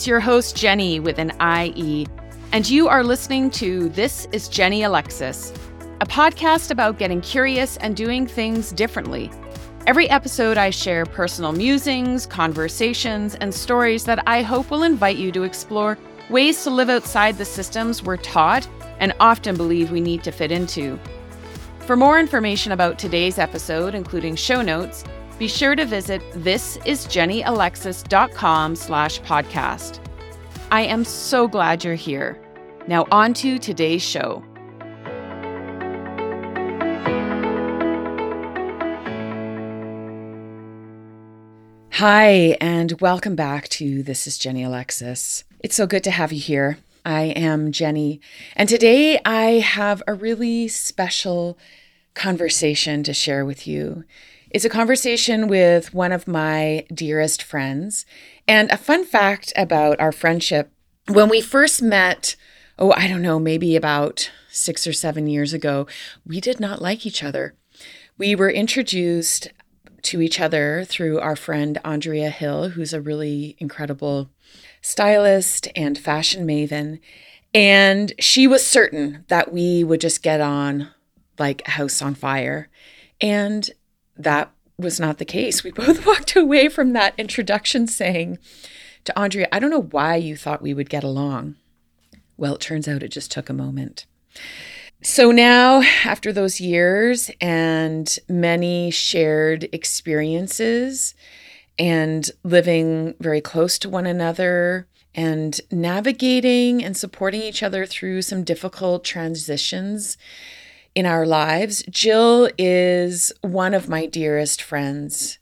It's your host, Jenny, with an IE, and you are listening to This is Jenny Alexis, a podcast about getting curious and doing things differently. Every episode, I share personal musings, conversations, and stories that I hope will invite you to explore ways to live outside the systems we're taught and often believe we need to fit into. For more information about today's episode, including show notes, be sure to visit thisisjennyalexis.com slash podcast. I am so glad you're here. Now on to today's show. Hi, and welcome back to This is Jenny Alexis. It's so good to have you here. I am Jenny, and today I have a really special conversation to share with you. It's a conversation with one of my dearest friends. And a fun fact about our friendship when we first met, oh, I don't know, maybe about six or seven years ago, we did not like each other. We were introduced to each other through our friend Andrea Hill, who's a really incredible stylist and fashion maven. And she was certain that we would just get on like a house on fire. And that was not the case. We both walked away from that introduction saying to Andrea, I don't know why you thought we would get along. Well, it turns out it just took a moment. So now, after those years and many shared experiences and living very close to one another and navigating and supporting each other through some difficult transitions in our lives. Jill is one of my dearest friends.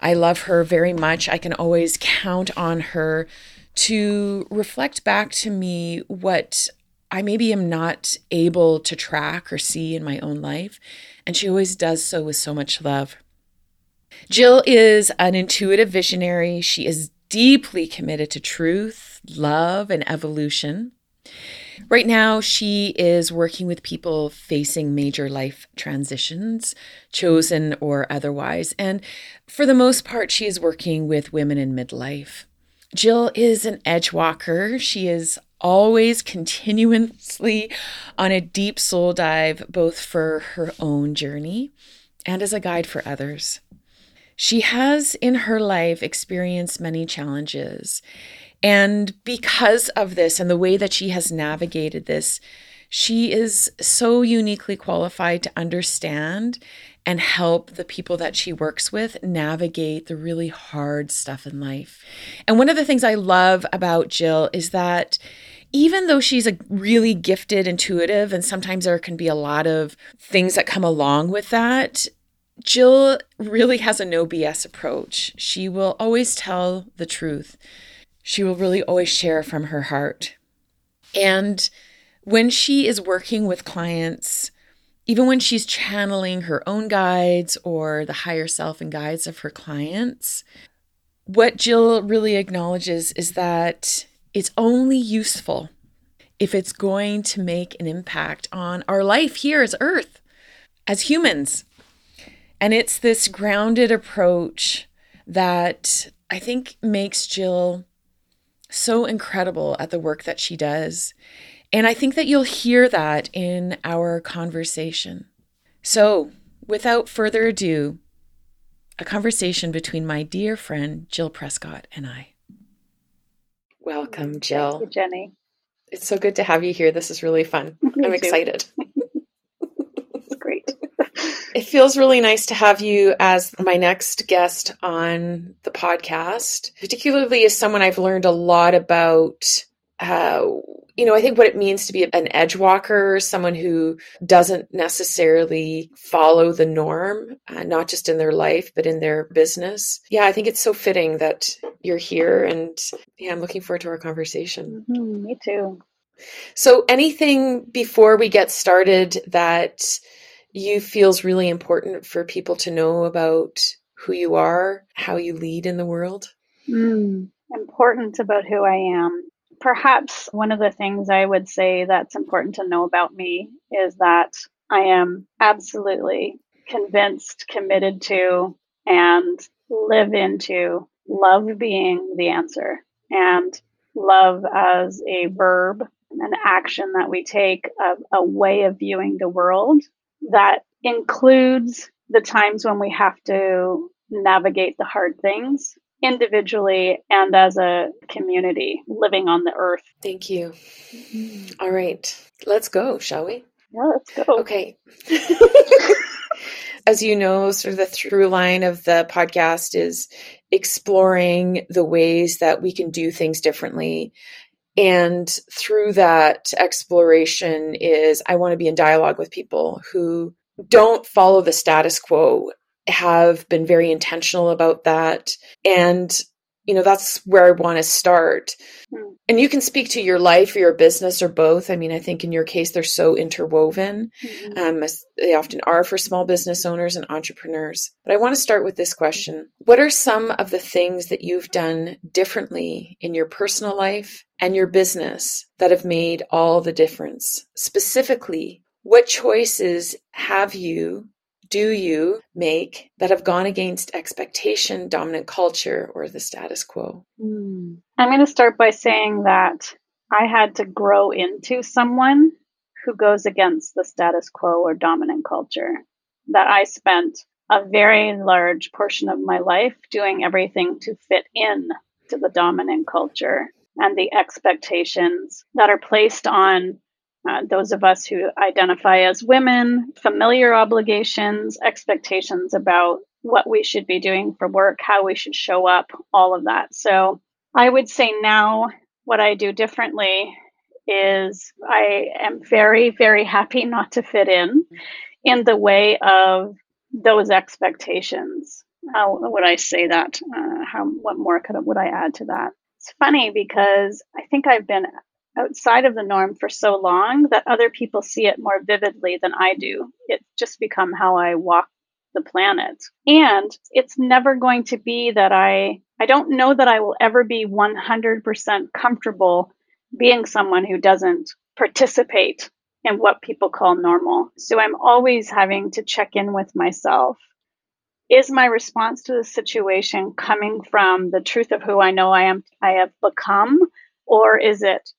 I love her very much. I can always count on her to reflect back to me what I maybe am not able to track or see in my own life. And she always does so with so much love. Jill is an intuitive visionary. She is deeply committed to truth, love, and evolution. Right now, she is working with people facing major life transitions, chosen or otherwise. And for the most part, she is working with women in midlife. Jill is an edge walker. She is always continuously on a deep soul dive, both for her own journey and as a guide for others. She has in her life experienced many challenges and because of this and the way that she has navigated this, she is so uniquely qualified to understand and help the people that she works with navigate the really hard stuff in life. And one of the things I love about Jill is that even though she's a really gifted intuitive, and sometimes there can be a lot of things that come along with that, Jill really has a no BS approach. She will always tell the truth she will really always share from her heart. And when she is working with clients, even when she's channeling her own guides or the higher self and guides of her clients, what Jill really acknowledges is that it's only useful if it's going to make an impact on our life here as Earth, as humans. And it's this grounded approach that I think makes Jill so incredible at the work that she does. And I think that you'll hear that in our conversation. So, without further ado, a conversation between my dear friend Jill Prescott and I. Welcome, Jill. You, Jenny. It's so good to have you here. This is really fun. I'm too. excited. It feels really nice to have you as my next guest on the podcast, particularly as someone I've learned a lot about. Uh, you know, I think what it means to be an edge walker, someone who doesn't necessarily follow the norm, uh, not just in their life, but in their business. Yeah, I think it's so fitting that you're here. And yeah, I'm looking forward to our conversation. Mm-hmm, me too. So, anything before we get started that you feels really important for people to know about who you are, how you lead in the world? Mm, important about who I am. Perhaps one of the things I would say that's important to know about me is that I am absolutely convinced, committed to, and live into love being the answer and love as a verb, an action that we take, a, a way of viewing the world that includes the times when we have to navigate the hard things individually and as a community living on the earth. Thank you. All right, let's go, shall we? Yeah, let's go. Okay. As you know, sort of the through line of the podcast is exploring the ways that we can do things differently. And through that exploration is I want to be in dialogue with people who don't follow the status quo, have been very intentional about that, and you know that's where i want to start. Mm. and you can speak to your life or your business or both. I mean i think in your case they're so interwoven. Mm-hmm. um, as they often are for small business owners and entrepreneurs. But i want to start with this question. What are some of the things that you've done differently in your personal life and your business that have made all the difference specifically what choices have you do you make that have gone against expectation, dominant culture, or the status quo? Mm. I'm going to start by saying that I had to grow into someone who goes against the status quo or dominant culture. That I spent a very large portion of my life doing everything to fit in to the dominant culture and the expectations that are placed on uh, those of us who identify as women, familiar obligations, expectations about what we should be doing for work, how we should show up, all of that. So I would say now what I do differently is I am very, very happy not to fit in in the way of those expectations. How would I say that? Uh, how what more could would I add to that? It's funny because I think I've been outside of the norm for so long that other people see it more vividly than I do. It's just become how I walk the planet. And it's never going to be that I, I don't know that I will ever be 100% comfortable being someone who doesn't participate in what people call normal. So I'm always having to check in with myself. Is my response to the situation coming from the truth of who I know I am, I have become, or is it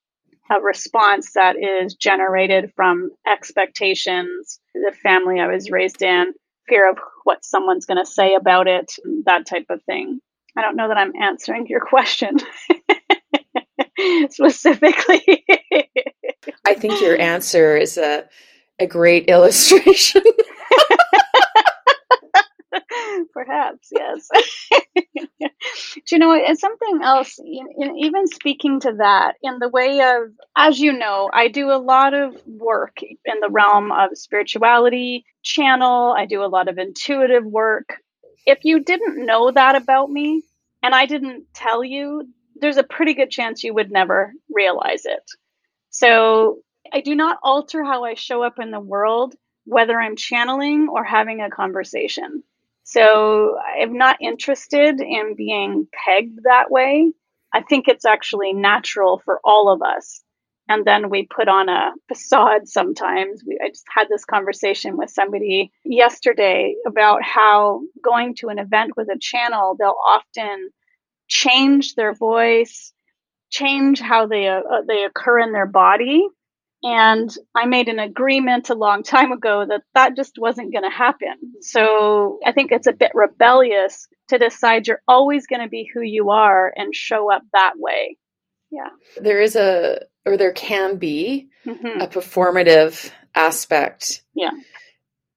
a response that is generated from expectations, the family I was raised in, fear of what someone's going to say about it, that type of thing. I don't know that I'm answering your question specifically. I think your answer is a a great illustration Perhaps, yes. Do you know, it's something else, even speaking to that, in the way of, as you know, I do a lot of work in the realm of spirituality, channel, I do a lot of intuitive work. If you didn't know that about me and I didn't tell you, there's a pretty good chance you would never realize it. So I do not alter how I show up in the world, whether I'm channeling or having a conversation. So I'm not interested in being pegged that way. I think it's actually natural for all of us. And then we put on a facade sometimes. We, I just had this conversation with somebody yesterday about how going to an event with a channel, they'll often change their voice, change how they, uh, they occur in their body and I made an agreement a long time ago that that just wasn't going to happen. So I think it's a bit rebellious to decide you're always going to be who you are and show up that way. Yeah. There is a, or there can be mm-hmm. a performative aspect. Yeah.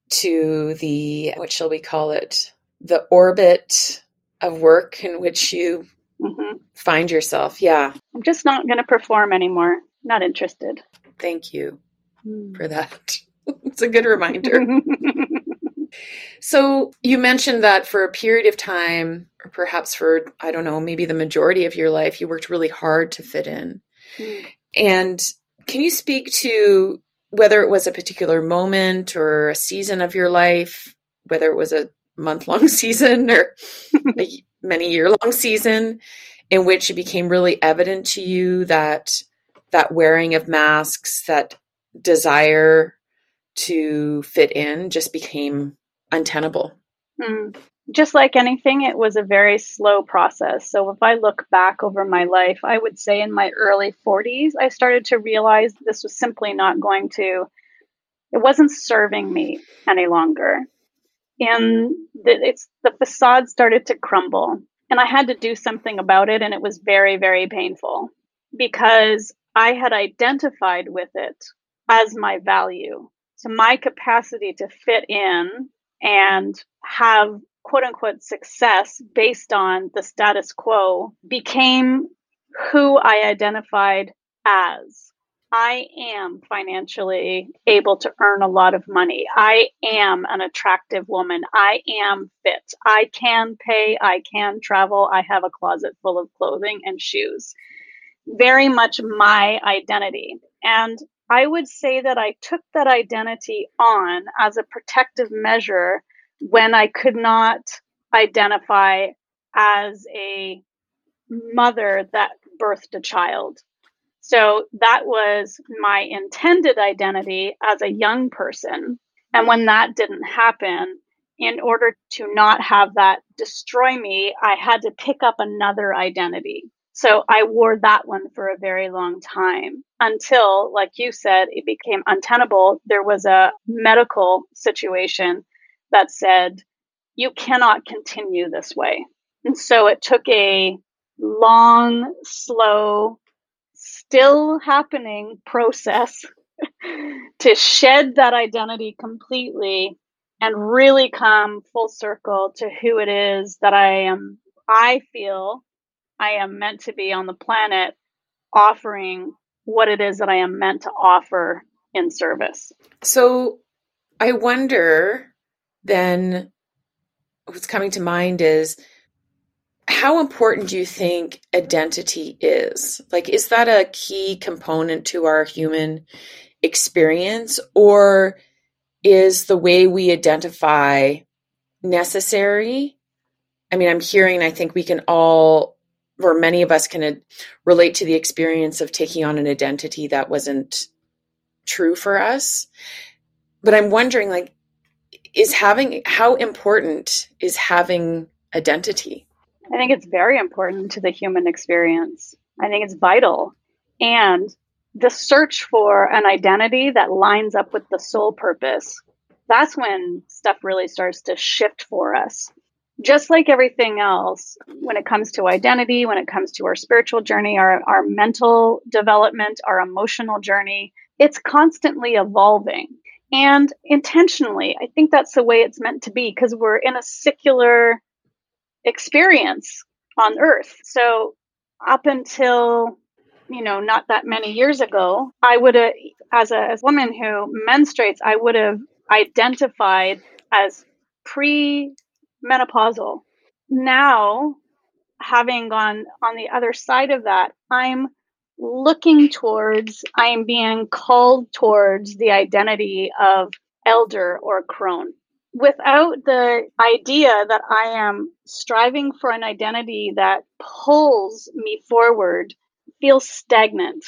To the, what shall we call it? The orbit of work in which you mm-hmm. find yourself. Yeah. I'm just not going to perform anymore. Not interested. Thank you mm. for that. it's a good reminder. so, you mentioned that for a period of time, or perhaps for, I don't know, maybe the majority of your life, you worked really hard to fit in. Mm. And can you speak to whether it was a particular moment or a season of your life, whether it was a month long season or a many year long season, in which it became really evident to you that that wearing of masks, that desire to fit in just became untenable. Mm. just like anything, it was a very slow process. So if I look back over my life, I would say in my early 40s, I started to realize this was simply not going to, it wasn't serving me any longer. And the, it's, the facade started to crumble. And I had to do something about it. And it was very, very painful because I had identified with it as my value. So my capacity to fit in and have quote unquote success based on the status quo became who I identified as. I am financially able to earn a lot of money. I am an attractive woman. I am fit. I can pay. I can travel. I have a closet full of clothing and shoes. Very much my identity. And I would say that I took that identity on as a protective measure when I could not identify as a mother that birthed a child. So that was my intended identity as a young person. And when that didn't happen, in order to not have that destroy me, I had to pick up another identity. So I wore that one for a very long time until, like you said, it became untenable. There was a medical situation that said, you cannot continue this way. And so it took a long, slow, still happening process to shed that identity completely and really come full circle to who it is that I am, I feel I am meant to be on the planet offering what it is that I am meant to offer in service. So I wonder then what's coming to mind is how important do you think identity is? Like, is that a key component to our human experience, or is the way we identify necessary? I mean, I'm hearing, I think we can all or many of us can relate to the experience of taking on an identity that wasn't true for us. But I'm wondering, like, is having how important is having identity? I think it's very important to the human experience. I think it's vital. And the search for an identity that lines up with the soul purpose, that's when stuff really starts to shift for us just like everything else, when it comes to identity, when it comes to our spiritual journey, our, our mental development, our emotional journey, it's constantly evolving and intentionally. I think that's the way it's meant to be because we're in a secular experience on earth. So, up until you know, not that many years ago, I would have, as a, as a woman who menstruates, I would have identified as pre menopausal. Now, having gone on the other side of that, I'm looking towards, I am being called towards the identity of elder or crone. Without the idea that I am striving for an identity that pulls me forward, feels stagnant.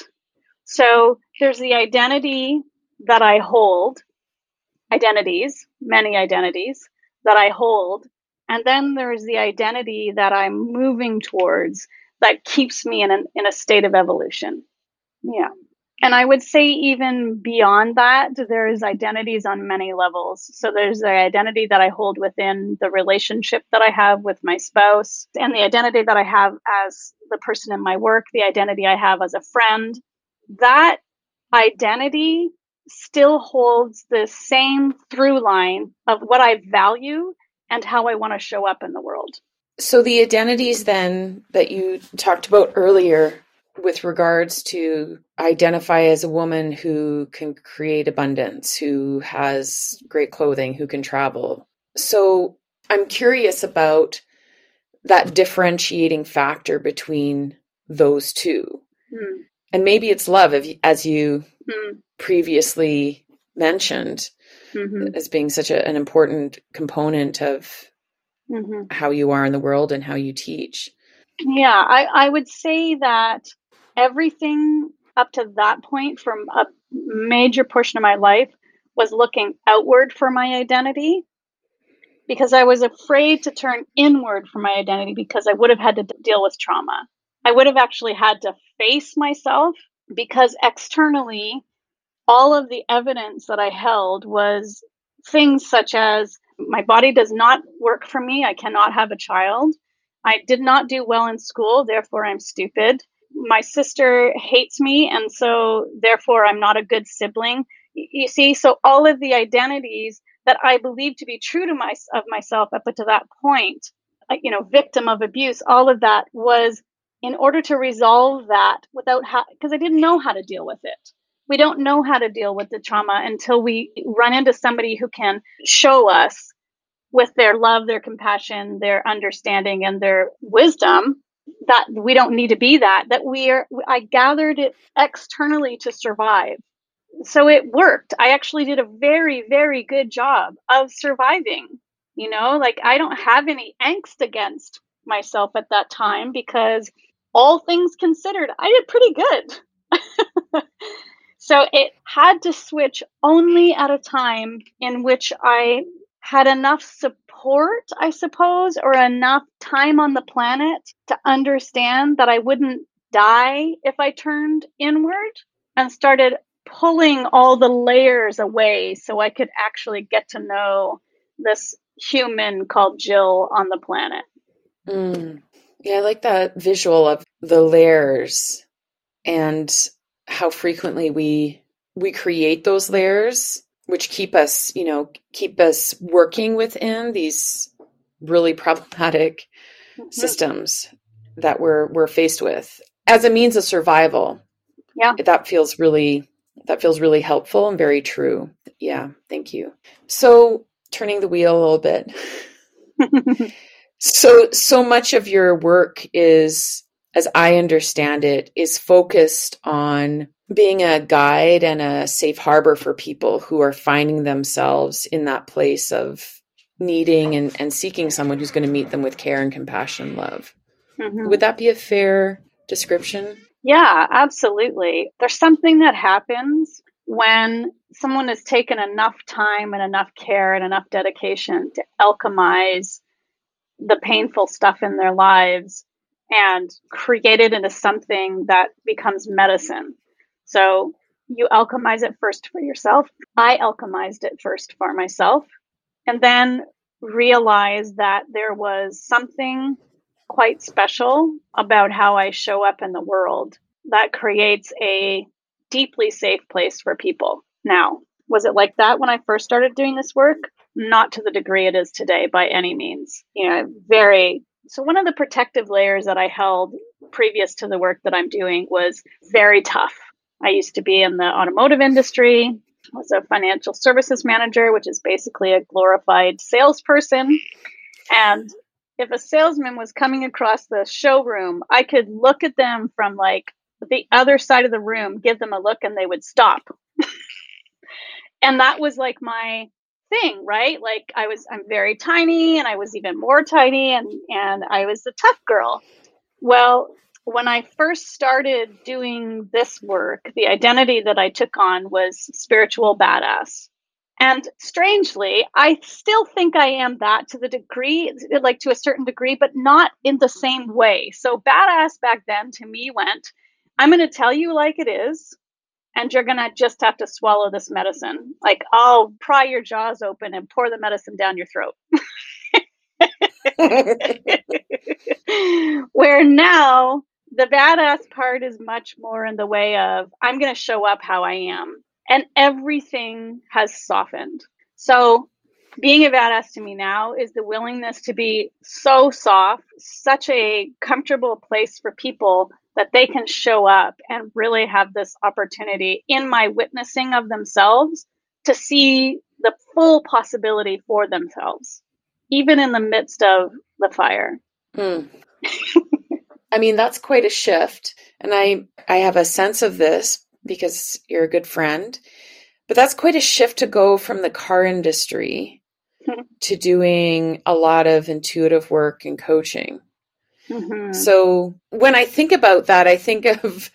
So there's the identity that I hold, identities, many identities that I hold and then there's the identity that I'm moving towards that keeps me in, an, in a state of evolution. Yeah. And I would say even beyond that, there's identities on many levels. So there's the identity that I hold within the relationship that I have with my spouse and the identity that I have as the person in my work, the identity I have as a friend. That identity still holds the same through line of what I value and how I want to show up in the world. So, the identities then that you talked about earlier with regards to identify as a woman who can create abundance, who has great clothing, who can travel. So, I'm curious about that differentiating factor between those two. Hmm. And maybe it's love, as you hmm. previously mentioned mm-hmm. as being such a, an important component of mm-hmm. how you are in the world and how you teach. Yeah, I, I would say that everything up to that point from a major portion of my life was looking outward for my identity because I was afraid to turn inward for my identity because I would have had to deal with trauma. I would have actually had to face myself because externally, all of the evidence that I held was things such as my body does not work for me. I cannot have a child. I did not do well in school, therefore I'm stupid. My sister hates me, and so therefore I'm not a good sibling. You see, so all of the identities that I believed to be true to my of myself up to that point, uh, you know, victim of abuse, all of that was in order to resolve that without because I didn't know how to deal with it. We don't know how to deal with the trauma until we run into somebody who can show us with their love, their compassion, their understanding, and their wisdom that we don't need to be that, that we are, I gathered it externally to survive. So it worked. I actually did a very, very good job of surviving. You know, like I don't have any angst against myself at that time because all things considered, I did pretty good. so it had to switch only at a time in which I had enough support, I suppose, or enough time on the planet to understand that I wouldn't die if I turned inward and started pulling all the layers away so I could actually get to know this human called Jill on the planet. Mm. Yeah, I like that visual of the layers and how frequently we we create those layers which keep us, you know, keep us working within these really problematic mm-hmm. systems that we're we're faced with as a means of survival. Yeah. That feels really that feels really helpful and very true. Yeah, thank you. So, turning the wheel a little bit. so so much of your work is as I understand it is focused on being a guide and a safe harbor for people who are finding themselves in that place of needing and, and seeking someone who's going to meet them with care and compassion and love. Mm-hmm. Would that be a fair description? Yeah, absolutely. There's something that happens when someone has taken enough time and enough care and enough dedication to alchemize the painful stuff in their lives and create it into something that becomes medicine so you alchemize it first for yourself. I alchemized it first for myself and then realized that there was something quite special about how I show up in the world that creates a deeply safe place for people. Now, was it like that when I first started doing this work? Not to the degree it is today by any means. You know, very so one of the protective layers that I held previous to the work that I'm doing was very tough I used to be in the automotive industry. Was a financial services manager, which is basically a glorified salesperson. And if a salesman was coming across the showroom, I could look at them from like the other side of the room, give them a look, and they would stop. and that was like my thing, right? Like I was, I'm very tiny, and I was even more tiny, and and I was the tough girl. Well, when I first started doing this work, the identity that I took on was spiritual badass. And strangely, I still think I am that to the degree, like to a certain degree, but not in the same way. So, badass back then to me went, I'm going to tell you like it is, and you're going to just have to swallow this medicine. Like, I'll pry your jaws open and pour the medicine down your throat. Where now the badass part is much more in the way of I'm going to show up how I am. And everything has softened. So being a badass to me now is the willingness to be so soft, such a comfortable place for people that they can show up and really have this opportunity in my witnessing of themselves to see the full possibility for themselves, even in the midst of the fire. Mm. I mean, that's quite a shift. And I, I have a sense of this because you're a good friend. But that's quite a shift to go from the car industry to doing a lot of intuitive work and coaching. Mm-hmm. So when I think about that, I think of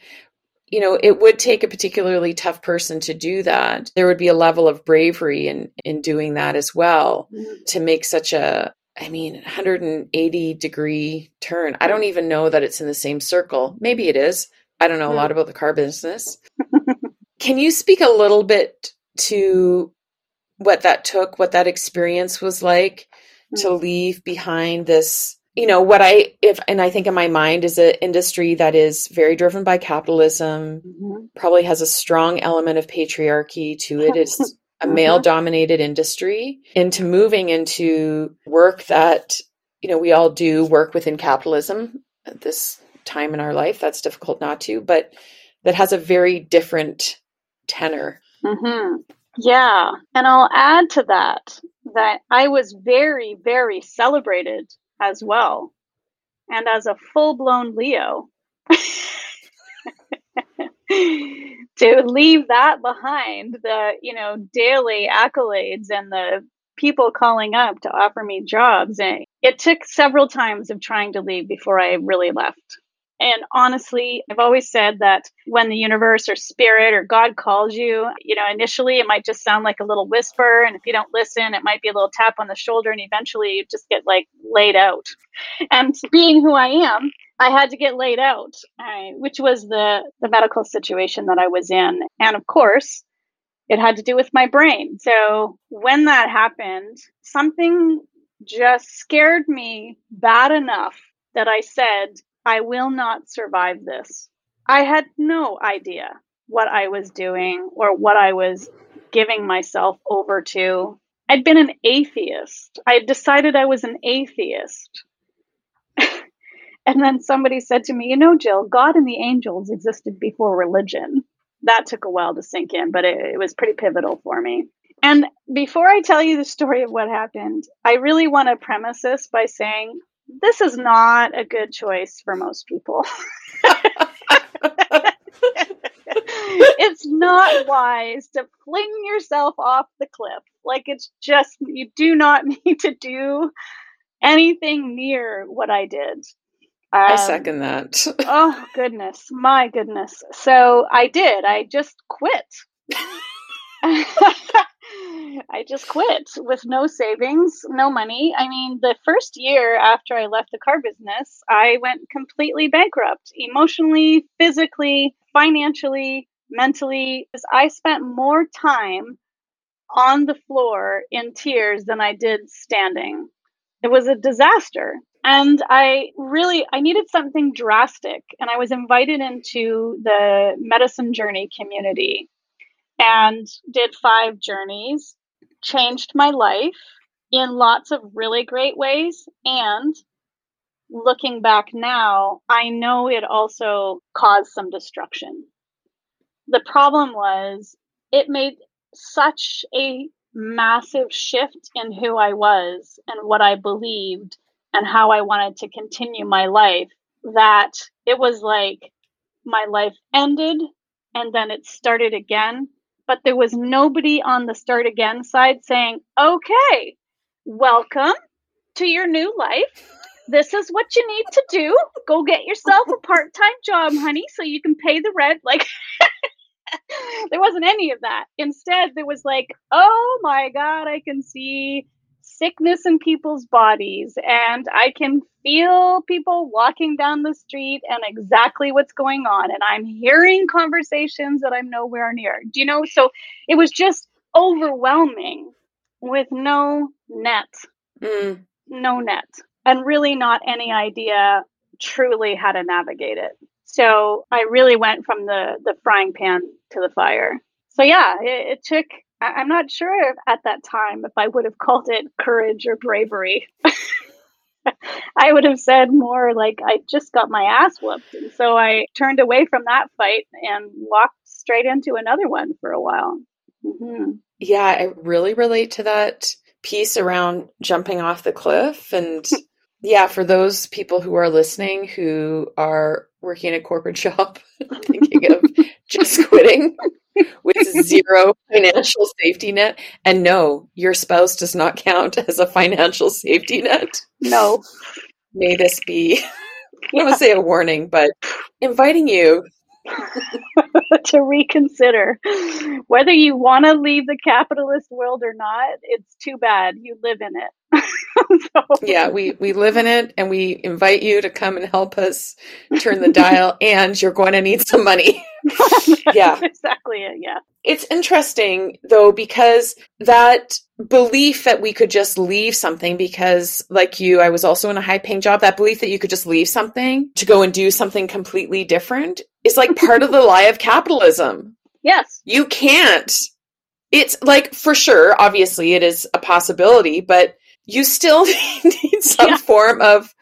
you know, it would take a particularly tough person to do that. There would be a level of bravery in in doing that as well mm-hmm. to make such a I mean, 180 degree turn. I don't even know that it's in the same circle. Maybe it is. I don't know a lot about the car business. Can you speak a little bit to what that took, what that experience was like mm-hmm. to leave behind this you know what i if and i think in my mind is an industry that is very driven by capitalism mm-hmm. probably has a strong element of patriarchy to it it's a mm-hmm. male dominated industry into moving into work that you know we all do work within capitalism at this time in our life that's difficult not to but that has a very different tenor mm-hmm. Yeah and i'll add to that that i was very very celebrated as well. And as a full blown Leo, to leave that behind, the, you know, daily accolades and the people calling up to offer me jobs. And it took several times of trying to leave before I really left. And honestly, I've always said that when the universe or spirit or God calls you, you know, initially it might just sound like a little whisper. And if you don't listen, it might be a little tap on the shoulder. And eventually you just get like laid out. And being who I am, I had to get laid out, which was the, the medical situation that I was in. And of course, it had to do with my brain. So when that happened, something just scared me bad enough that I said, I will not survive this. I had no idea what I was doing or what I was giving myself over to. I'd been an atheist. I had decided I was an atheist. and then somebody said to me, You know, Jill, God and the angels existed before religion. That took a while to sink in, but it, it was pretty pivotal for me. And before I tell you the story of what happened, I really want to premise this by saying this is not a good choice for most people. it's not wise to fling yourself off the cliff. Like it's just, you do not need to do anything near what I did. Um, I second that. oh, goodness. My goodness. So I did. I just quit. I just quit with no savings, no money. I mean, the first year after I left the car business, I went completely bankrupt emotionally, physically, financially, mentally. I spent more time on the floor in tears than I did standing. It was a disaster. And I really I needed something drastic and I was invited into the medicine journey community and did five journeys, changed my life in lots of really great ways. And looking back now, I know it also caused some destruction. The problem was it made such a massive shift in who I was and what I believed and how I wanted to continue my life that it was like my life ended and then it started again but there was nobody on the start again side saying, okay, welcome to your new life. This is what you need to do. Go get yourself a part time job, honey, so you can pay the rent. Like, there wasn't any of that. Instead, there was like, oh my God, I can see sickness in people's bodies and I can feel people walking down the street and exactly what's going on and I'm hearing conversations that I'm nowhere near. Do you know? So it was just overwhelming with no net. Mm. No net. And really not any idea truly how to navigate it. So I really went from the the frying pan to the fire. So yeah, it, it took I'm not sure at that time if I would have called it courage or bravery. I would have said more like I just got my ass whooped. And so I turned away from that fight and walked straight into another one for a while. Mm-hmm. Yeah, I really relate to that piece around jumping off the cliff. And yeah, for those people who are listening who are working a corporate job, thinking of just quitting with zero financial safety net. And no, your spouse does not count as a financial safety net. No. May this be, I don't want to say a warning, but inviting you to reconsider whether you want to leave the capitalist world or not. It's too bad you live in it. so. Yeah, we, we live in it and we invite you to come and help us turn the dial, and you're going to need some money. yeah. Exactly it. Yeah. It's interesting though, because that belief that we could just leave something because like you i was also in a high paying job that belief that you could just leave something to go and do something completely different is like part of the lie of capitalism yes you can't it's like for sure obviously it is a possibility but you still need some yeah. form of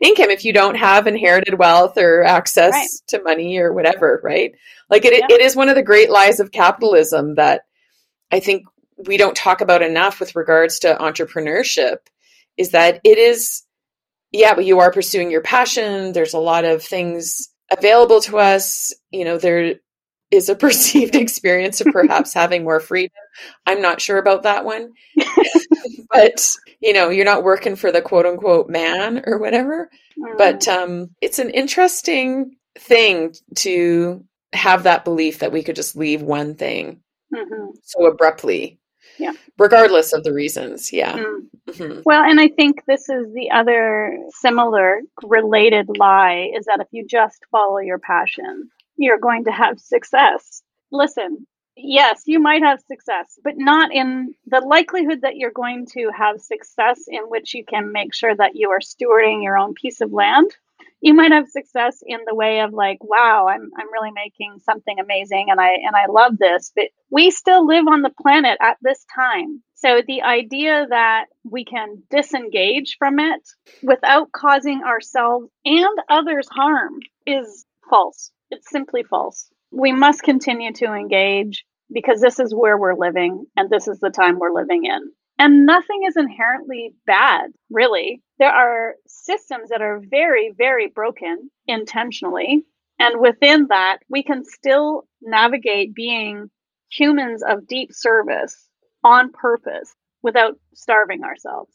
income if you don't have inherited wealth or access right. to money or whatever right like it, yeah. it is one of the great lies of capitalism that i think we don't talk about enough with regards to entrepreneurship is that it is yeah but you are pursuing your passion there's a lot of things available to us you know there is a perceived experience of perhaps having more freedom i'm not sure about that one but you know you're not working for the quote unquote man or whatever mm. but um it's an interesting thing to have that belief that we could just leave one thing mm-hmm. so abruptly yeah regardless of the reasons yeah mm. Mm-hmm. well and i think this is the other similar related lie is that if you just follow your passion you're going to have success. Listen yes you might have success but not in the likelihood that you're going to have success in which you can make sure that you are stewarding your own piece of land. You might have success in the way of like wow i'm i'm really making something amazing and i and i love this but we still live on the planet at this time so the idea that we can disengage from it without causing ourselves and others harm is false it's simply false we must continue to engage because this is where we're living and this is the time we're living in and nothing is inherently bad, really. There are systems that are very, very broken intentionally. And within that, we can still navigate being humans of deep service on purpose without starving ourselves.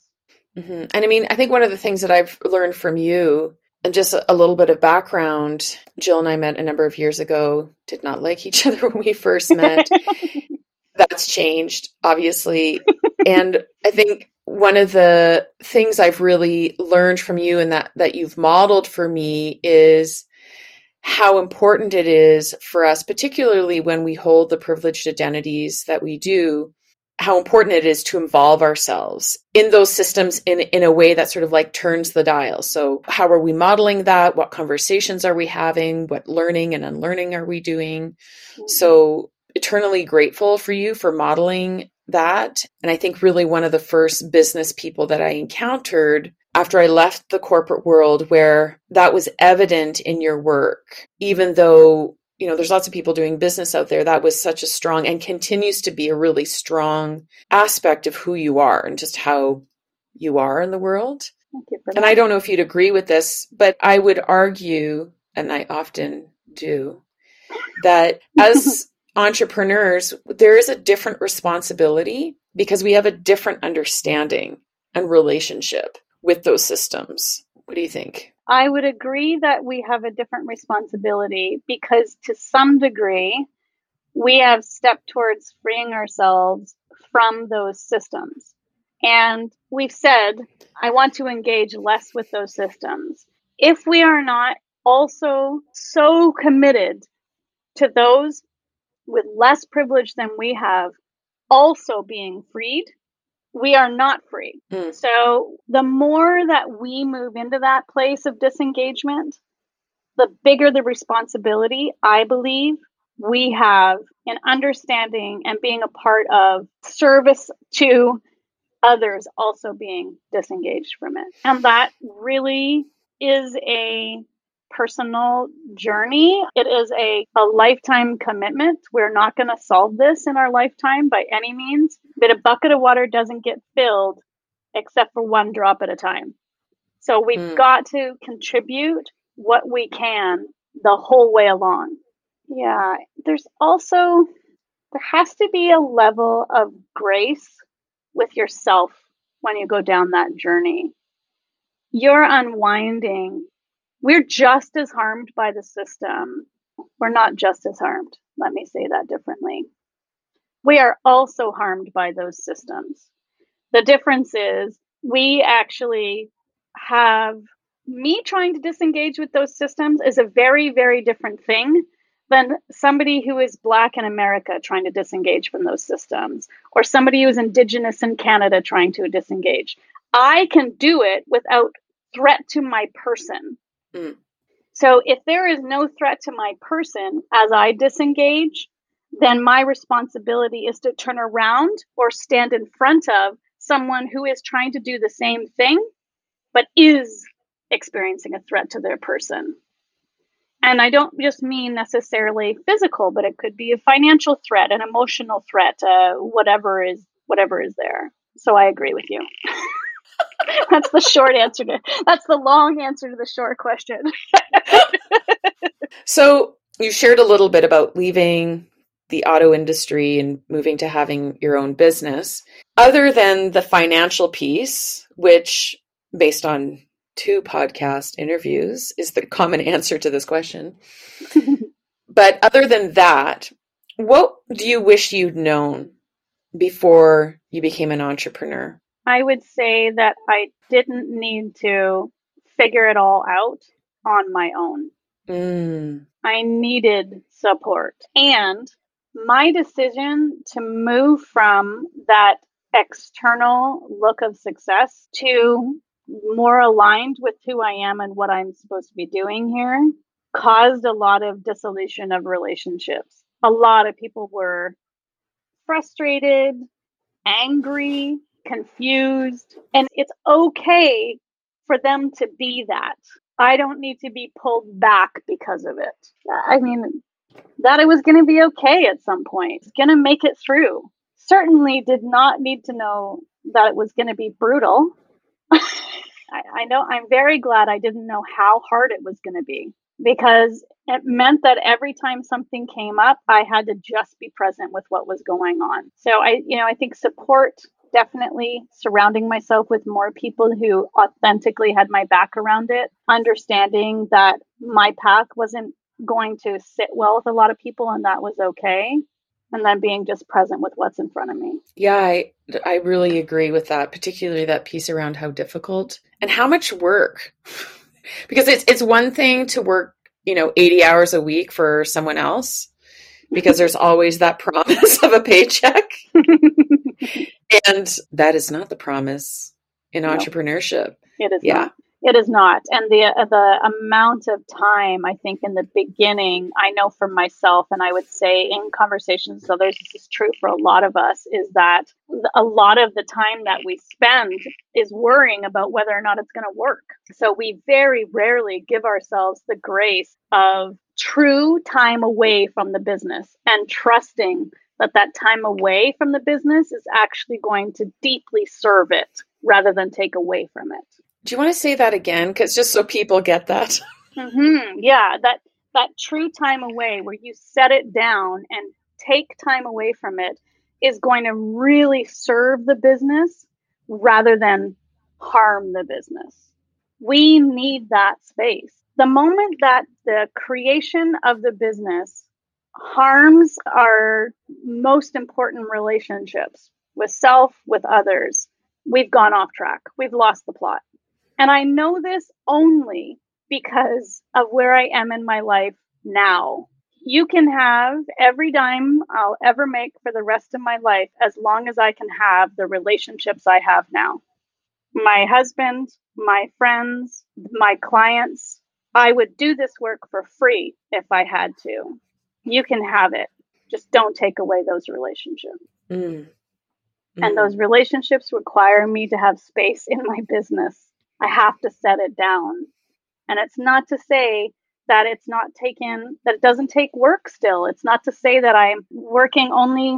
Mm-hmm. And I mean, I think one of the things that I've learned from you, and just a, a little bit of background, Jill and I met a number of years ago, did not like each other when we first met. That's changed, obviously and I think one of the things I've really learned from you and that that you've modeled for me is how important it is for us, particularly when we hold the privileged identities that we do, how important it is to involve ourselves in those systems in, in a way that sort of like turns the dial. So, how are we modeling that? What conversations are we having? What learning and unlearning are we doing? So, eternally grateful for you for modeling that. And I think really one of the first business people that I encountered after I left the corporate world where that was evident in your work, even though, you know, there's lots of people doing business out there, that was such a strong and continues to be a really strong aspect of who you are and just how you are in the world. And I don't know if you'd agree with this, but I would argue, and I often do, that as entrepreneurs, there is a different responsibility because we have a different understanding and relationship with those systems. What do you think? I would agree that we have a different responsibility because to some degree, we have stepped towards freeing ourselves from those systems. And we've said, I want to engage less with those systems. If we are not also so committed to those with less privilege than we have also being freed, we are not free. Mm. So the more that we move into that place of disengagement, the bigger the responsibility, I believe, we have in understanding and being a part of service to others also being disengaged from it. And that really is a personal journey. It is a, a lifetime commitment. We're not going to solve this in our lifetime by any means, but a bucket of water doesn't get filled except for one drop at a time. So we've mm. got to contribute what we can the whole way along. Yeah, there's also there has to be a level of grace with yourself when you go down that journey. You're unwinding we're just as harmed by the system We're not just as harmed. Let me say that differently. We are also harmed by those systems. The difference is we actually have me trying to disengage with those systems is a very, very different thing than somebody who is black in America trying to disengage from those systems or somebody who is indigenous in Canada trying to disengage. I can do it without threat to my person. Mm. So if there is no threat to my person as I disengage, then my responsibility is to turn around or stand in front of someone who is trying to do the same thing, but is experiencing a threat to their person. And I don't just mean necessarily physical, but it could be a financial threat, an emotional threat, uh, whatever is whatever is there. So I agree with you. that's the short answer to that's the long answer to the short question. so you shared a little bit about leaving the auto industry and moving to having your own business. Other than the financial piece, which based on two podcast interviews is the common answer to this question. but other than that, what do you wish you'd known before you became an entrepreneur? I would say that I didn't need to figure it all out on my own. Mm. I needed support. And my decision to move from that external look of success to more aligned with who I am and what I'm supposed to be doing here caused a lot of dissolution of relationships. A lot of people were frustrated, angry, confused, and it's okay for them to be that. I don't need to be pulled back because of it. I mean, that it was going to be okay at some point, going to make it through. Certainly did not need to know that it was going to be brutal. I, I know I'm very glad I didn't know how hard it was going to be because it meant that every time something came up, I had to just be present with what was going on. So I, you know, I think support definitely surrounding myself with more people who authentically had my back around it, understanding that my path wasn't going to sit well with a lot of people and that was okay and then being just present with what's in front of me. Yeah, I I really agree with that, particularly that piece around how difficult and how much work. because it's it's one thing to work, you know, 80 hours a week for someone else because there's always that promise of a paycheck. and that is not the promise in no. entrepreneurship. It is yeah. Not. It is not, and the uh, the amount of time I think in the beginning, I know for myself, and I would say in conversations with others, this is true for a lot of us, is that a lot of the time that we spend is worrying about whether or not it's going to work. So we very rarely give ourselves the grace of true time away from the business and trusting that that time away from the business is actually going to deeply serve it rather than take away from it. Do you want to say that again? Because just so people get that. Mm-hmm. Yeah, that that true time away where you set it down and take time away from it is going to really serve the business rather than harm the business. We need that space. The moment that the creation of the business harms our most important relationships with self, with others, we've gone off track. We've lost the plot. And I know this only because of where I am in my life now. You can have every dime I'll ever make for the rest of my life as long as I can have the relationships I have now. My husband, my friends, my clients, I would do this work for free if I had to. You can have it. Just don't take away those relationships. Mm. Mm. And those relationships require me to have space in my business I have to set it down. And it's not to say that it's not taken, that it doesn't take work still. It's not to say that I'm working only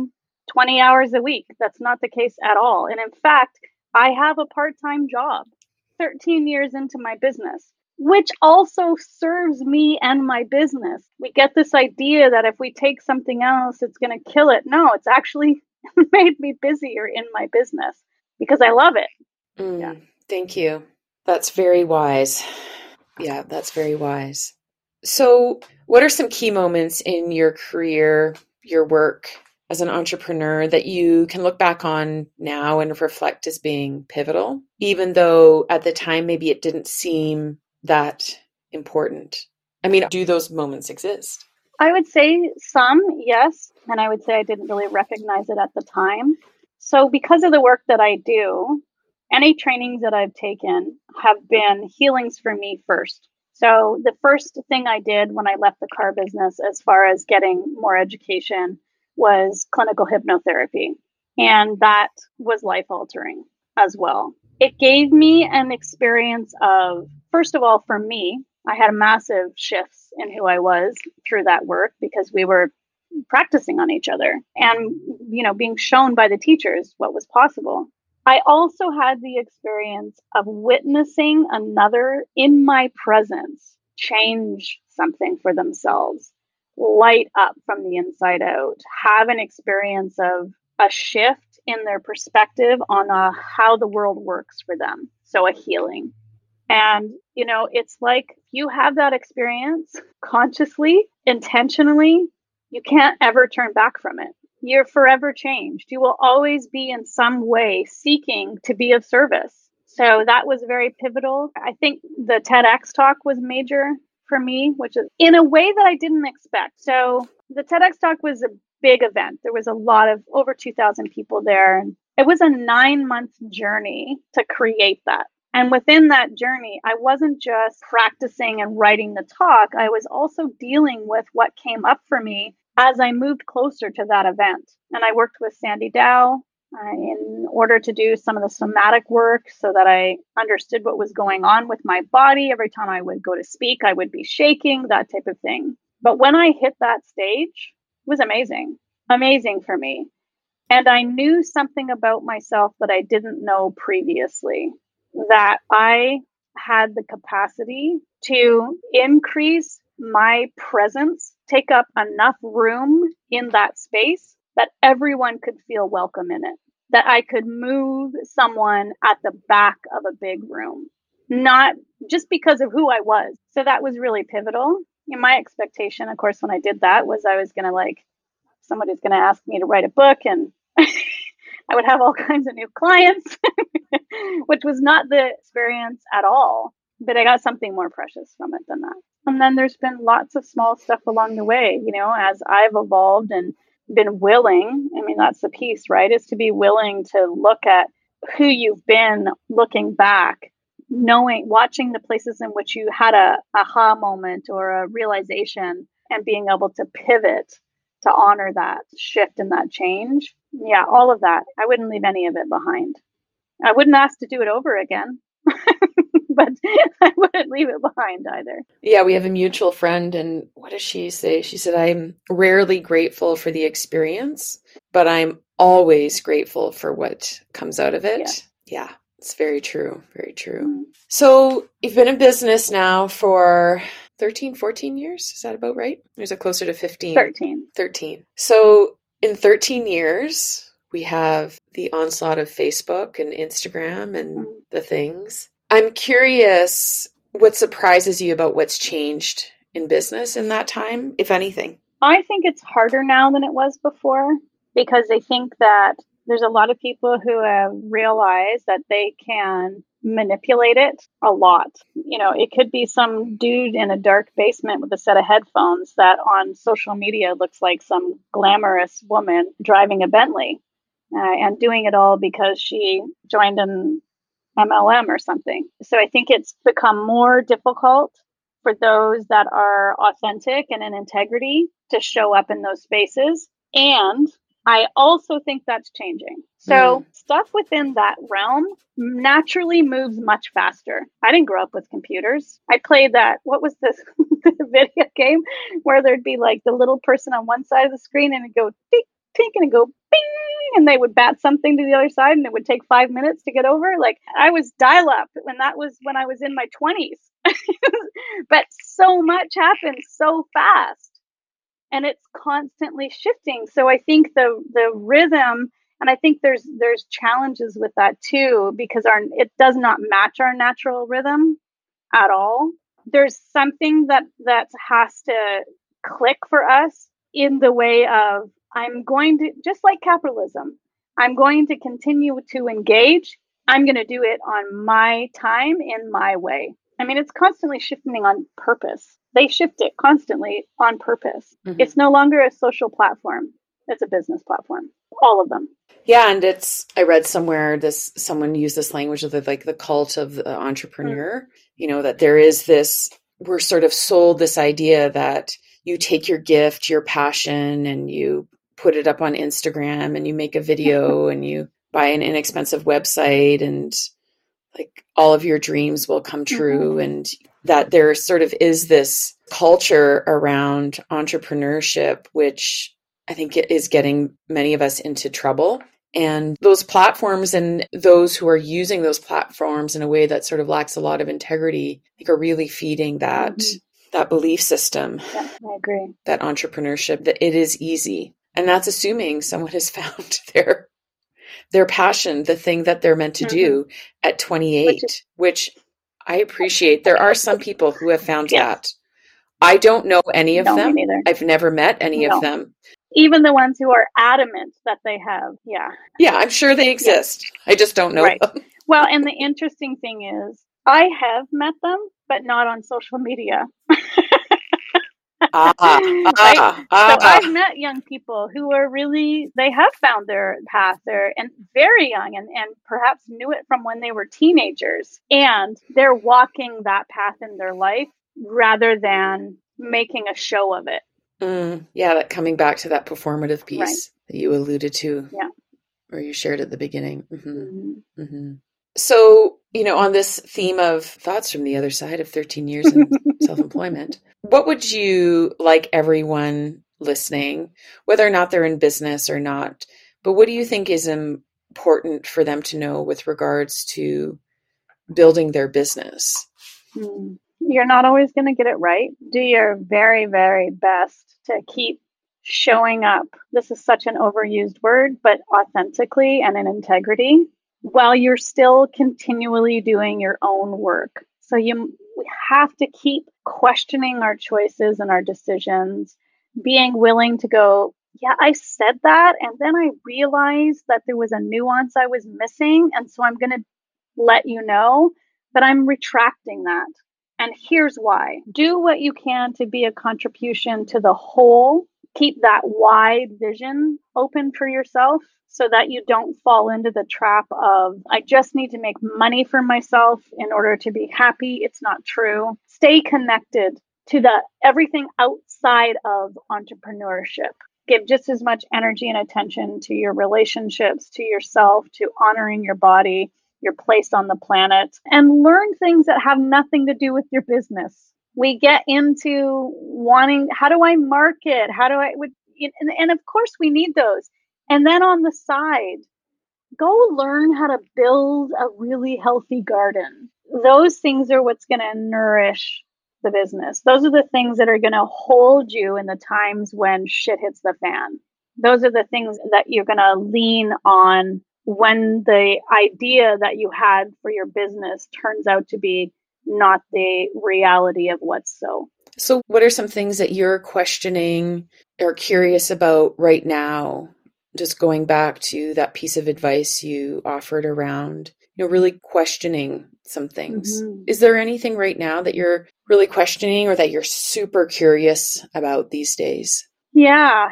20 hours a week. That's not the case at all. And in fact, I have a part time job 13 years into my business, which also serves me and my business. We get this idea that if we take something else, it's going to kill it. No, it's actually made me busier in my business because I love it. Mm, yeah. Thank you. That's very wise. Yeah, that's very wise. So, what are some key moments in your career, your work as an entrepreneur that you can look back on now and reflect as being pivotal, even though at the time maybe it didn't seem that important? I mean, do those moments exist? I would say some, yes. And I would say I didn't really recognize it at the time. So, because of the work that I do, any trainings that I've taken have been healings for me first. So, the first thing I did when I left the car business, as far as getting more education, was clinical hypnotherapy. And that was life altering as well. It gave me an experience of, first of all, for me, I had a massive shifts in who I was through that work because we were practicing on each other and you know being shown by the teachers what was possible. I also had the experience of witnessing another in my presence change something for themselves, light up from the inside out, have an experience of a shift in their perspective on uh, how the world works for them. So a healing. And, you know, it's like you have that experience consciously, intentionally, you can't ever turn back from it. You're forever changed. You will always be in some way seeking to be of service. So that was very pivotal. I think the TEDx talk was major for me, which is in a way that I didn't expect. So the TEDx talk was a big event. There was a lot of over 2,000 people there. It was a nine month journey to create that. And within that journey, I wasn't just practicing and writing the talk, I was also dealing with what came up for me as I moved closer to that event. And I worked with Sandy Dow uh, in order to do some of the somatic work so that I understood what was going on with my body. Every time I would go to speak, I would be shaking, that type of thing. But when I hit that stage, it was amazing, amazing for me. And I knew something about myself that I didn't know previously that I had the capacity to increase my presence, take up enough room in that space that everyone could feel welcome in it, that I could move someone at the back of a big room, not just because of who I was. So that was really pivotal. And my expectation, of course, when I did that was I was going to like, somebody's going to ask me to write a book and I would have all kinds of new clients, which was not the experience at all. But I got something more precious from it than that. And then there's been lots of small stuff along the way, you know, as I've evolved and been willing. I mean, that's the piece, right? Is to be willing to look at who you've been looking back, knowing, watching the places in which you had a aha moment or a realization and being able to pivot to honor that shift and that change. Yeah, all of that. I wouldn't leave any of it behind. I wouldn't ask to do it over again. but I wouldn't leave it behind either. Yeah, we have a mutual friend, and what does she say? She said, I'm rarely grateful for the experience, but I'm always grateful for what comes out of it. Yeah, yeah it's very true. Very true. Mm-hmm. So you've been in business now for 13, 14 years. Is that about right? Or is it closer to 15? 13. 13. So in 13 years, we have the onslaught of Facebook and Instagram and mm-hmm. the things. I'm curious what surprises you about what's changed in business in that time, if anything. I think it's harder now than it was before because I think that there's a lot of people who have realized that they can manipulate it a lot. You know, it could be some dude in a dark basement with a set of headphones that on social media looks like some glamorous woman driving a Bentley uh, and doing it all because she joined an MLM or something. So I think it's become more difficult for those that are authentic and in integrity to show up in those spaces. And I also think that's changing. So mm. stuff within that realm naturally moves much faster. I didn't grow up with computers. I played that, what was this video game where there'd be like the little person on one side of the screen and it'd go tick, and go bing, and they would bat something to the other side and it would take five minutes to get over. Like I was dial up when that was when I was in my 20s. but so much happens so fast and it's constantly shifting. So I think the the rhythm and I think there's there's challenges with that too because our it does not match our natural rhythm at all. there's something that that has to click for us in the way of I'm going to just like capitalism. I'm going to continue to engage. I'm going to do it on my time in my way. I mean, it's constantly shifting on purpose. They shift it constantly on purpose. Mm-hmm. It's no longer a social platform. It's a business platform. All of them. Yeah, and it's I read somewhere this someone used this language of the, like the cult of the entrepreneur. Mm-hmm. You know that there is this we're sort of sold this idea that you take your gift, your passion, and you put it up on Instagram and you make a video and you buy an inexpensive website and like all of your dreams will come true mm-hmm. and that there sort of is this culture around entrepreneurship which I think it is getting many of us into trouble. And those platforms and those who are using those platforms in a way that sort of lacks a lot of integrity, think are really feeding that mm-hmm. that belief system. Yeah, I agree. That entrepreneurship, that it is easy. And that's assuming someone has found their their passion, the thing that they're meant to mm-hmm. do at 28, which, is- which, I appreciate. There are some people who have found yes. that. I don't know any of no, them. I've never met any no. of them even the ones who are adamant that they have. Yeah. Yeah, I'm sure they exist. Yeah. I just don't know right. them. Well, and the interesting thing is, I have met them, but not on social media. ah, ah, right? ah, so I've met young people who are really they have found their path there and very young and, and perhaps knew it from when they were teenagers and they're walking that path in their life rather than making a show of it Mm, yeah, that coming back to that performative piece right. that you alluded to, yeah, or you shared at the beginning. Mm-hmm. Mm-hmm. Mm-hmm. So, you know, on this theme of thoughts from the other side of 13 years in self employment, what would you like everyone listening, whether or not they're in business or not, but what do you think is important for them to know with regards to building their business? Hmm. You're not always going to get it right. Do your very, very best to keep showing up. This is such an overused word, but authentically and in integrity while you're still continually doing your own work. So you we have to keep questioning our choices and our decisions, being willing to go, yeah, I said that and then I realized that there was a nuance I was missing and so I'm going to let you know that I'm retracting that. And here's why do what you can to be a contribution to the whole. Keep that wide vision open for yourself so that you don't fall into the trap of, I just need to make money for myself in order to be happy. It's not true. Stay connected to the everything outside of entrepreneurship. Give just as much energy and attention to your relationships, to yourself, to honoring your body, your place on the planet, and learn things that have nothing to do with your business. We get into wanting, how do I market? How do I, would, and, and of course we need those. And then on the side, go learn how to build a really healthy garden. Those things are what's going to nourish the business. Those are the things that are going to hold you in the times when shit hits the fan. Those are the things that you're going to lean on when the idea that you had for your business turns out to be not the reality of what's so. So, what are some things that you're questioning or curious about right now? Just going back to that piece of advice you offered around, you know, really questioning some things. Mm-hmm. Is there anything right now that you're really questioning or that you're super curious about these days? Yeah.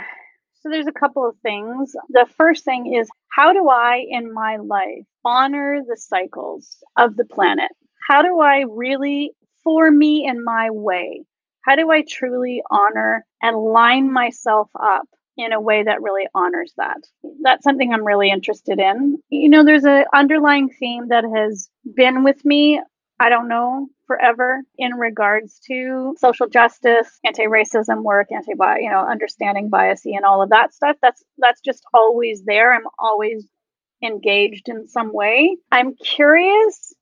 So, there's a couple of things. The first thing is how do I, in my life, honor the cycles of the planet? How do I really, for me in my way, how do I truly honor and line myself up in a way that really honors that? That's something I'm really interested in. You know, there's an underlying theme that has been with me, I don't know, forever in regards to social justice, anti-racism work, anti you know, understanding bias and all of that stuff. That's that's just always there. I'm always engaged in some way. I'm curious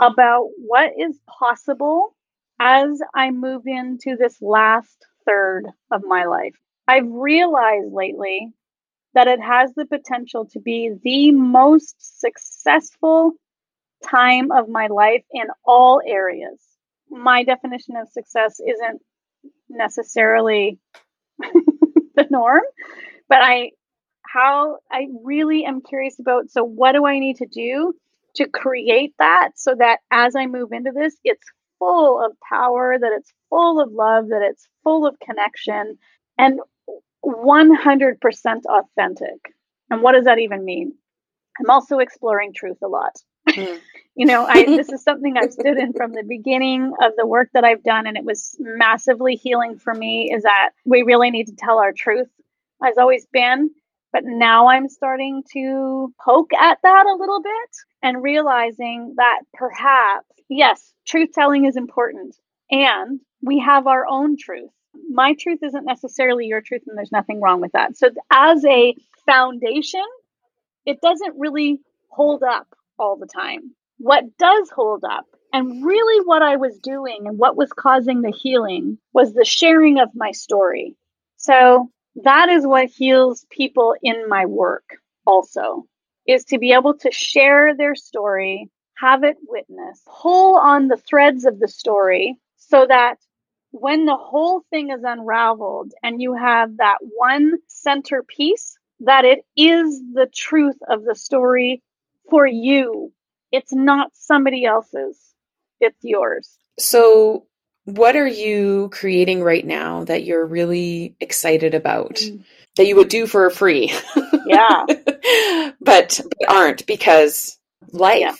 about what is possible as I move into this last third of my life. I've realized lately that it has the potential to be the most successful time of my life in all areas. my definition of success isn't necessarily the norm, but I how I really am curious about so what do I need to do to create that so that as I move into this it's full of power, that it's full of love, that it's full of connection and 100% authentic. And what does that even mean? I'm also exploring truth a lot. Mm. you know, I this is something I've stood in from the beginning of the work that I've done and it was massively healing for me is that we really need to tell our truth has always been but now I'm starting to poke at that a little bit and realizing that perhaps, yes, truth telling is important and we have our own truth. My truth isn't necessarily your truth, and there's nothing wrong with that. So, as a foundation, it doesn't really hold up all the time. What does hold up, and really what I was doing and what was causing the healing, was the sharing of my story. So, that is what heals people in my work also is to be able to share their story, have it witnessed, pull on the threads of the story so that when the whole thing is unraveled and you have that one centerpiece, that it is the truth of the story for you. It's not somebody else's, it's yours. So, what are you creating right now that you're really excited about mm. that you would do for free? Yeah. but, but aren't because life. Yeah.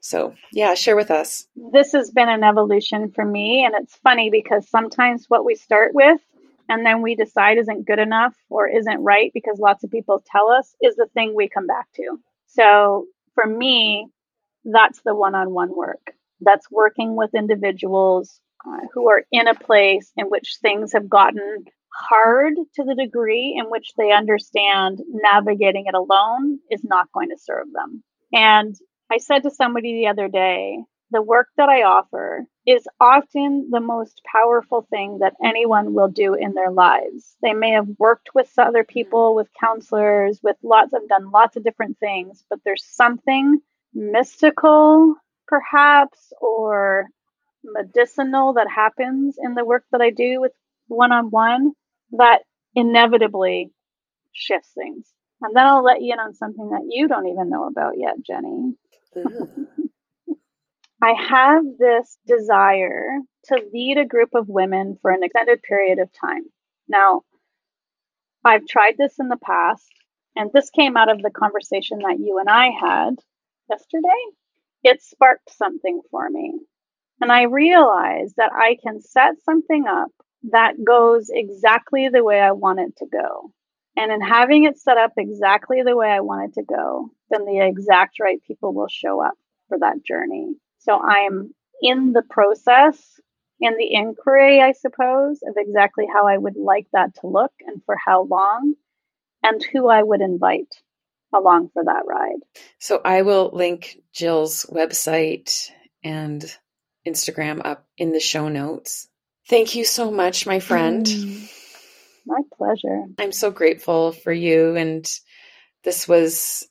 So, yeah, share with us. This has been an evolution for me. And it's funny because sometimes what we start with and then we decide isn't good enough or isn't right because lots of people tell us is the thing we come back to. So, for me, that's the one on one work. That's working with individuals uh, who are in a place in which things have gotten hard to the degree in which they understand navigating it alone is not going to serve them. And I said to somebody the other day, the work that I offer is often the most powerful thing that anyone will do in their lives. They may have worked with other people, with counselors, with lots of done lots of different things, but there's something mystical, perhaps, or medicinal that happens in the work that I do with one on one that inevitably shifts things. And then I'll let you in on something that you don't even know about yet, Jenny. Mm-hmm. I have this desire to lead a group of women for an extended period of time. Now, I've tried this in the past, and this came out of the conversation that you and I had yesterday. It sparked something for me. And I realize that I can set something up that goes exactly the way I want it to go. And in having it set up exactly the way I want it to go, then the exact right people will show up for that journey. So I'm in the process, in the inquiry, I suppose, of exactly how I would like that to look and for how long and who I would invite along for that ride. So I will link Jill's website and Instagram up in the show notes. Thank you so much, my friend. Mm, my pleasure. I'm so grateful for you. And this was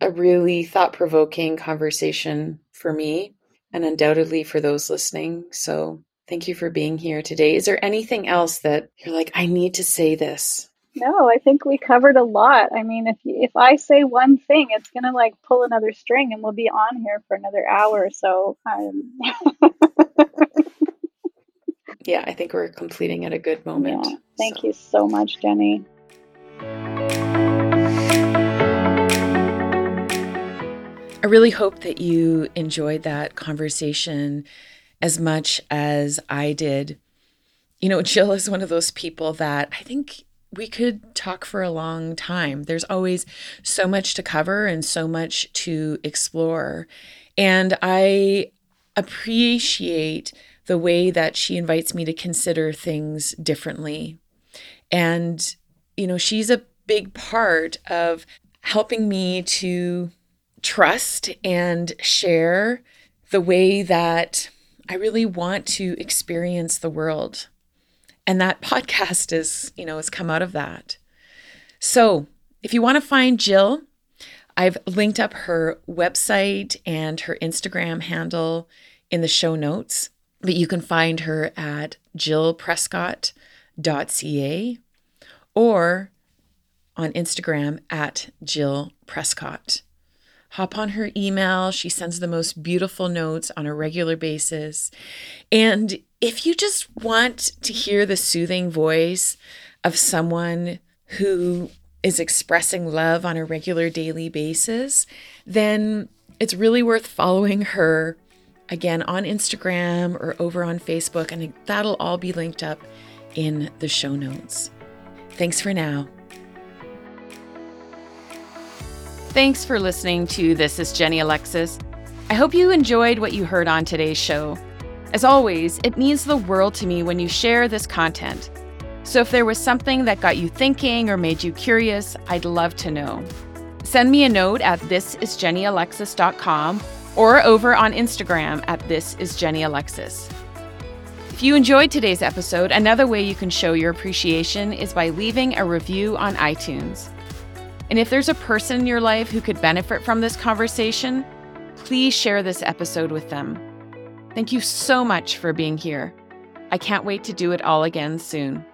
a really thought provoking conversation for me and undoubtedly for those listening. So thank you for being here today. Is there anything else that you're like, I need to say this? No, I think we covered a lot. I mean, if if I say one thing, it's gonna like pull another string, and we'll be on here for another hour. So, um... yeah, I think we're completing at a good moment. Yeah. Thank so. you so much, Jenny. I really hope that you enjoyed that conversation as much as I did. You know, Jill is one of those people that I think we could talk for a long time. There's always so much to cover and so much to explore. And I appreciate the way that she invites me to consider things differently. And, you know, she's a big part of helping me to trust and share the way that I really want to experience the world. And that podcast is, you know, has come out of that. So if you want to find Jill, I've linked up her website and her Instagram handle in the show notes. but you can find her at jillprescott.ca or on Instagram at Jill Prescott. Hop on her email. She sends the most beautiful notes on a regular basis. And if you just want to hear the soothing voice of someone who is expressing love on a regular daily basis, then it's really worth following her again on Instagram or over on Facebook, and that'll all be linked up in the show notes. Thanks for now. Thanks for listening to This is Jenny Alexis. I hope you enjoyed what you heard on today's show. As always, it means the world to me when you share this content. So if there was something that got you thinking or made you curious, I'd love to know. Send me a note at thisisjennyalexis.com or over on Instagram at thisisjennyalexis. If you enjoyed today's episode, another way you can show your appreciation is by leaving a review on iTunes. And if there's a person in your life who could benefit from this conversation, please share this episode with them. Thank you so much for being here. I can't wait to do it all again soon.